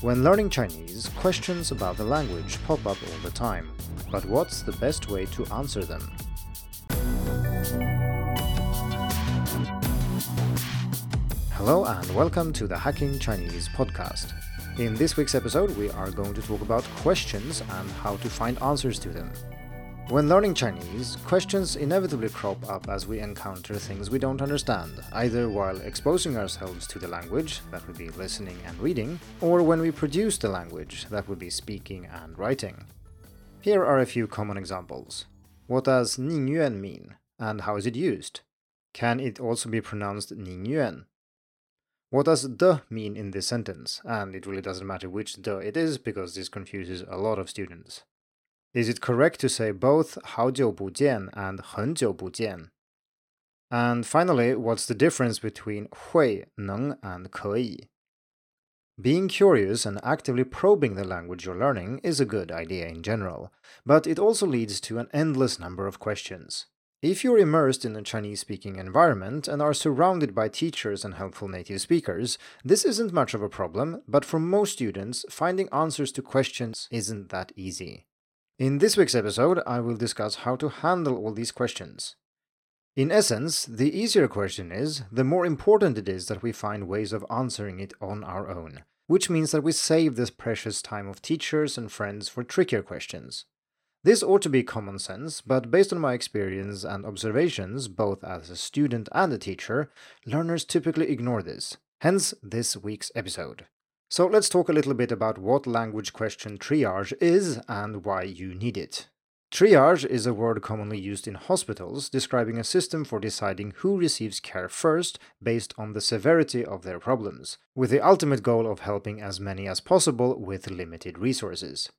When learning Chinese, questions about the language pop up all the time. But what's the best way to answer them? Hello and welcome to the Hacking Chinese podcast. In this week's episode, we are going to talk about questions and how to find answers to them. When learning Chinese, questions inevitably crop up as we encounter things we don't understand, either while exposing ourselves to the language, that would be listening and reading, or when we produce the language, that would be speaking and writing. Here are a few common examples. What does Ningyuan mean, and how is it used? Can it also be pronounced Ningyuan? What does de mean in this sentence? And it really doesn't matter which de it is because this confuses a lot of students. Is it correct to say both 好久不见 and 很久不见? And finally, what's the difference between 会,能 and 可以? Being curious and actively probing the language you're learning is a good idea in general, but it also leads to an endless number of questions. If you're immersed in a Chinese speaking environment and are surrounded by teachers and helpful native speakers, this isn't much of a problem, but for most students, finding answers to questions isn't that easy. In this week's episode, I will discuss how to handle all these questions. In essence, the easier question is, the more important it is that we find ways of answering it on our own, which means that we save this precious time of teachers and friends for trickier questions. This ought to be common sense, but based on my experience and observations, both as a student and a teacher, learners typically ignore this. Hence, this week's episode. So let's talk a little bit about what language question triage is and why you need it. Triage is a word commonly used in hospitals describing a system for deciding who receives care first based on the severity of their problems, with the ultimate goal of helping as many as possible with limited resources.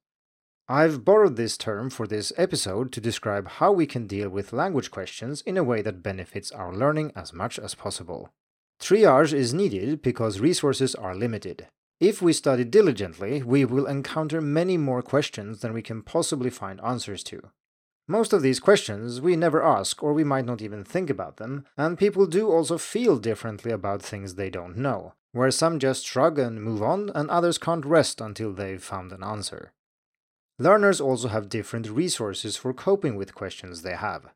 I've borrowed this term for this episode to describe how we can deal with language questions in a way that benefits our learning as much as possible. Triage is needed because resources are limited, if we study diligently, we will encounter many more questions than we can possibly find answers to. Most of these questions we never ask, or we might not even think about them, and people do also feel differently about things they don't know, where some just shrug and move on, and others can't rest until they've found an answer. Learners also have different resources for coping with questions they have.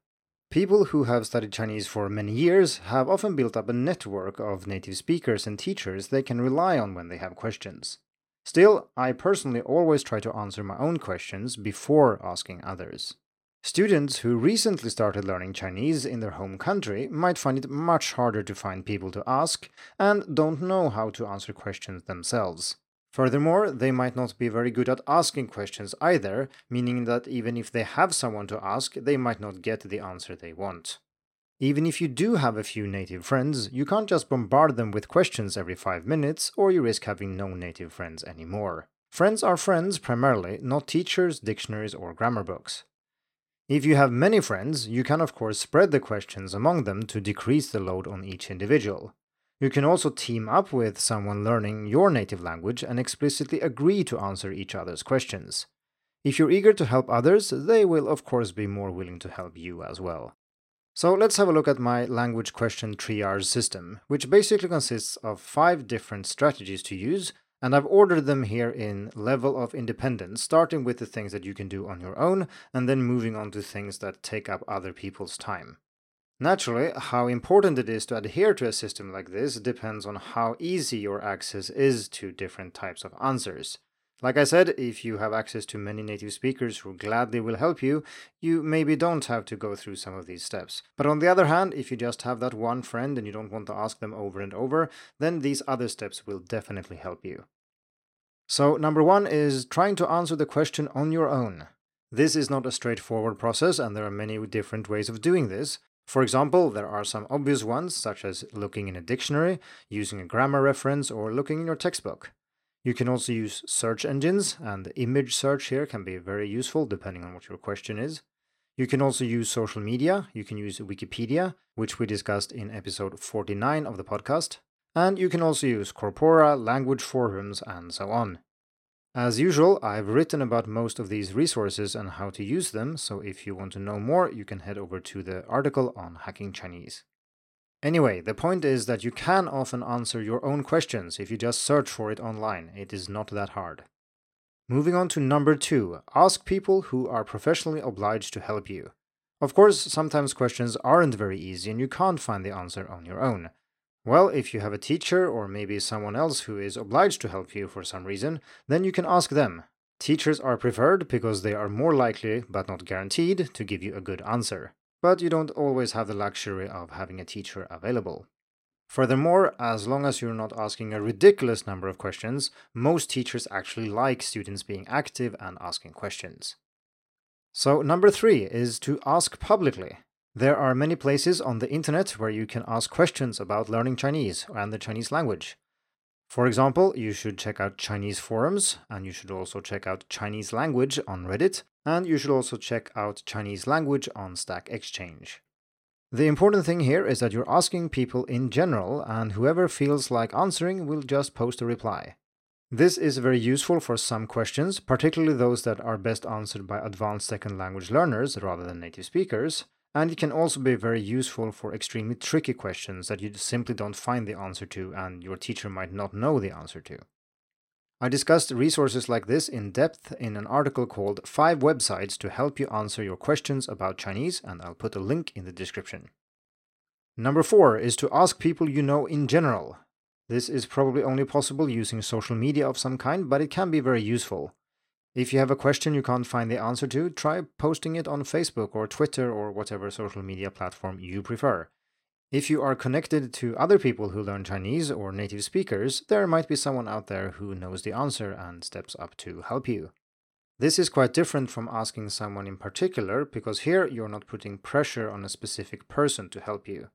People who have studied Chinese for many years have often built up a network of native speakers and teachers they can rely on when they have questions. Still, I personally always try to answer my own questions before asking others. Students who recently started learning Chinese in their home country might find it much harder to find people to ask and don't know how to answer questions themselves. Furthermore, they might not be very good at asking questions either, meaning that even if they have someone to ask, they might not get the answer they want. Even if you do have a few native friends, you can't just bombard them with questions every 5 minutes, or you risk having no native friends anymore. Friends are friends primarily, not teachers, dictionaries, or grammar books. If you have many friends, you can of course spread the questions among them to decrease the load on each individual. You can also team up with someone learning your native language and explicitly agree to answer each other's questions. If you're eager to help others, they will of course be more willing to help you as well. So let's have a look at my language question triage system, which basically consists of five different strategies to use, and I've ordered them here in level of independence, starting with the things that you can do on your own, and then moving on to things that take up other people's time. Naturally, how important it is to adhere to a system like this depends on how easy your access is to different types of answers. Like I said, if you have access to many native speakers who gladly will help you, you maybe don't have to go through some of these steps. But on the other hand, if you just have that one friend and you don't want to ask them over and over, then these other steps will definitely help you. So, number one is trying to answer the question on your own. This is not a straightforward process, and there are many different ways of doing this. For example, there are some obvious ones, such as looking in a dictionary, using a grammar reference, or looking in your textbook. You can also use search engines, and the image search here can be very useful depending on what your question is. You can also use social media. You can use Wikipedia, which we discussed in episode 49 of the podcast. And you can also use Corpora, language forums, and so on. As usual, I've written about most of these resources and how to use them, so if you want to know more, you can head over to the article on Hacking Chinese. Anyway, the point is that you can often answer your own questions if you just search for it online. It is not that hard. Moving on to number two ask people who are professionally obliged to help you. Of course, sometimes questions aren't very easy and you can't find the answer on your own. Well, if you have a teacher or maybe someone else who is obliged to help you for some reason, then you can ask them. Teachers are preferred because they are more likely, but not guaranteed, to give you a good answer but you don't always have the luxury of having a teacher available. Furthermore, as long as you're not asking a ridiculous number of questions, most teachers actually like students being active and asking questions. So, number three is to ask publicly. There are many places on the internet where you can ask questions about learning Chinese and the Chinese language. For example, you should check out Chinese forums, and you should also check out Chinese language on Reddit, and you should also check out Chinese language on Stack Exchange. The important thing here is that you're asking people in general, and whoever feels like answering will just post a reply. This is very useful for some questions, particularly those that are best answered by advanced second language learners rather than native speakers, and it can also be very useful for extremely tricky questions that you simply don't find the answer to and your teacher might not know the answer to. I discussed resources like this in depth in an article called 5 Websites to Help You Answer Your Questions About Chinese, and I'll put a link in the description. Number 4 is to ask people you know in general. This is probably only possible using social media of some kind, but it can be very useful. If you have a question you can't find the answer to, try posting it on Facebook or Twitter or whatever social media platform you prefer. If you are connected to other people who learn Chinese or native speakers, there might be someone out there who knows the answer and steps up to help you. This is quite different from asking someone in particular, because here you're not putting pressure on a specific person to help you.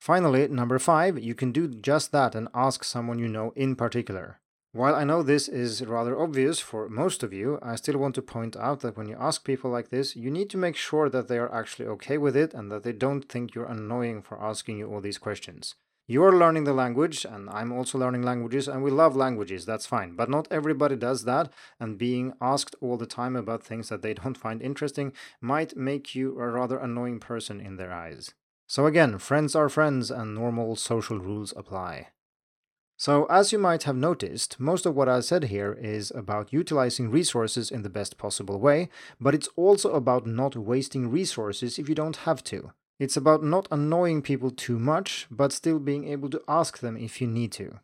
Finally, number five, you can do just that and ask someone you know in particular. While I know this is rather obvious for most of you, I still want to point out that when you ask people like this, you need to make sure that they are actually okay with it and that they don't think you're annoying for asking you all these questions. You're learning the language, and I'm also learning languages, and we love languages, that's fine. But not everybody does that, and being asked all the time about things that they don't find interesting might make you a rather annoying person in their eyes. So, again, friends are friends, and normal social rules apply. So, as you might have noticed, most of what I said here is about utilizing resources in the best possible way, but it's also about not wasting resources if you don't have to. It's about not annoying people too much, but still being able to ask them if you need to.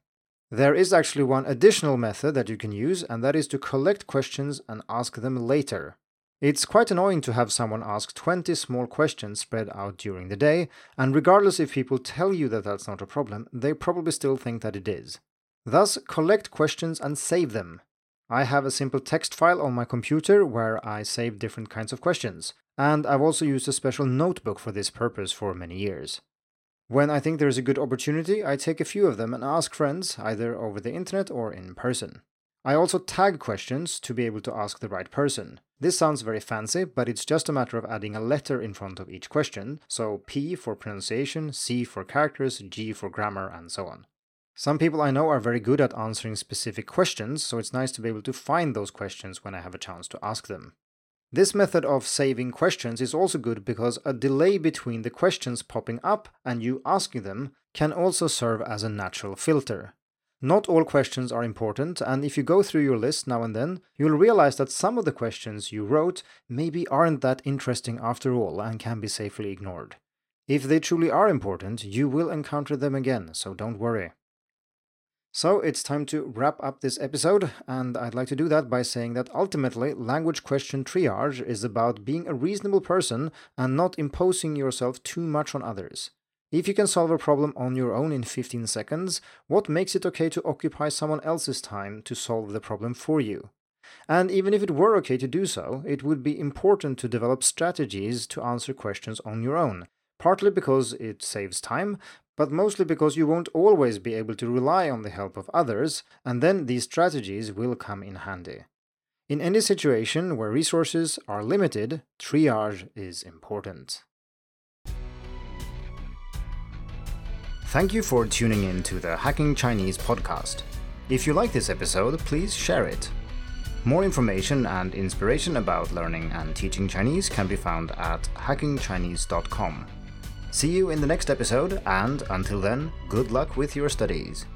There is actually one additional method that you can use, and that is to collect questions and ask them later. It's quite annoying to have someone ask 20 small questions spread out during the day, and regardless if people tell you that that's not a problem, they probably still think that it is. Thus, collect questions and save them. I have a simple text file on my computer where I save different kinds of questions, and I've also used a special notebook for this purpose for many years. When I think there's a good opportunity, I take a few of them and ask friends, either over the internet or in person. I also tag questions to be able to ask the right person. This sounds very fancy, but it's just a matter of adding a letter in front of each question, so P for pronunciation, C for characters, G for grammar, and so on. Some people I know are very good at answering specific questions, so it's nice to be able to find those questions when I have a chance to ask them. This method of saving questions is also good because a delay between the questions popping up and you asking them can also serve as a natural filter. Not all questions are important, and if you go through your list now and then, you'll realize that some of the questions you wrote maybe aren't that interesting after all and can be safely ignored. If they truly are important, you will encounter them again, so don't worry. So it's time to wrap up this episode, and I'd like to do that by saying that ultimately, language question triage is about being a reasonable person and not imposing yourself too much on others. If you can solve a problem on your own in 15 seconds, what makes it okay to occupy someone else's time to solve the problem for you? And even if it were okay to do so, it would be important to develop strategies to answer questions on your own, partly because it saves time, but mostly because you won't always be able to rely on the help of others, and then these strategies will come in handy. In any situation where resources are limited, triage is important. Thank you for tuning in to the Hacking Chinese podcast. If you like this episode, please share it. More information and inspiration about learning and teaching Chinese can be found at hackingchinese.com. See you in the next episode, and until then, good luck with your studies.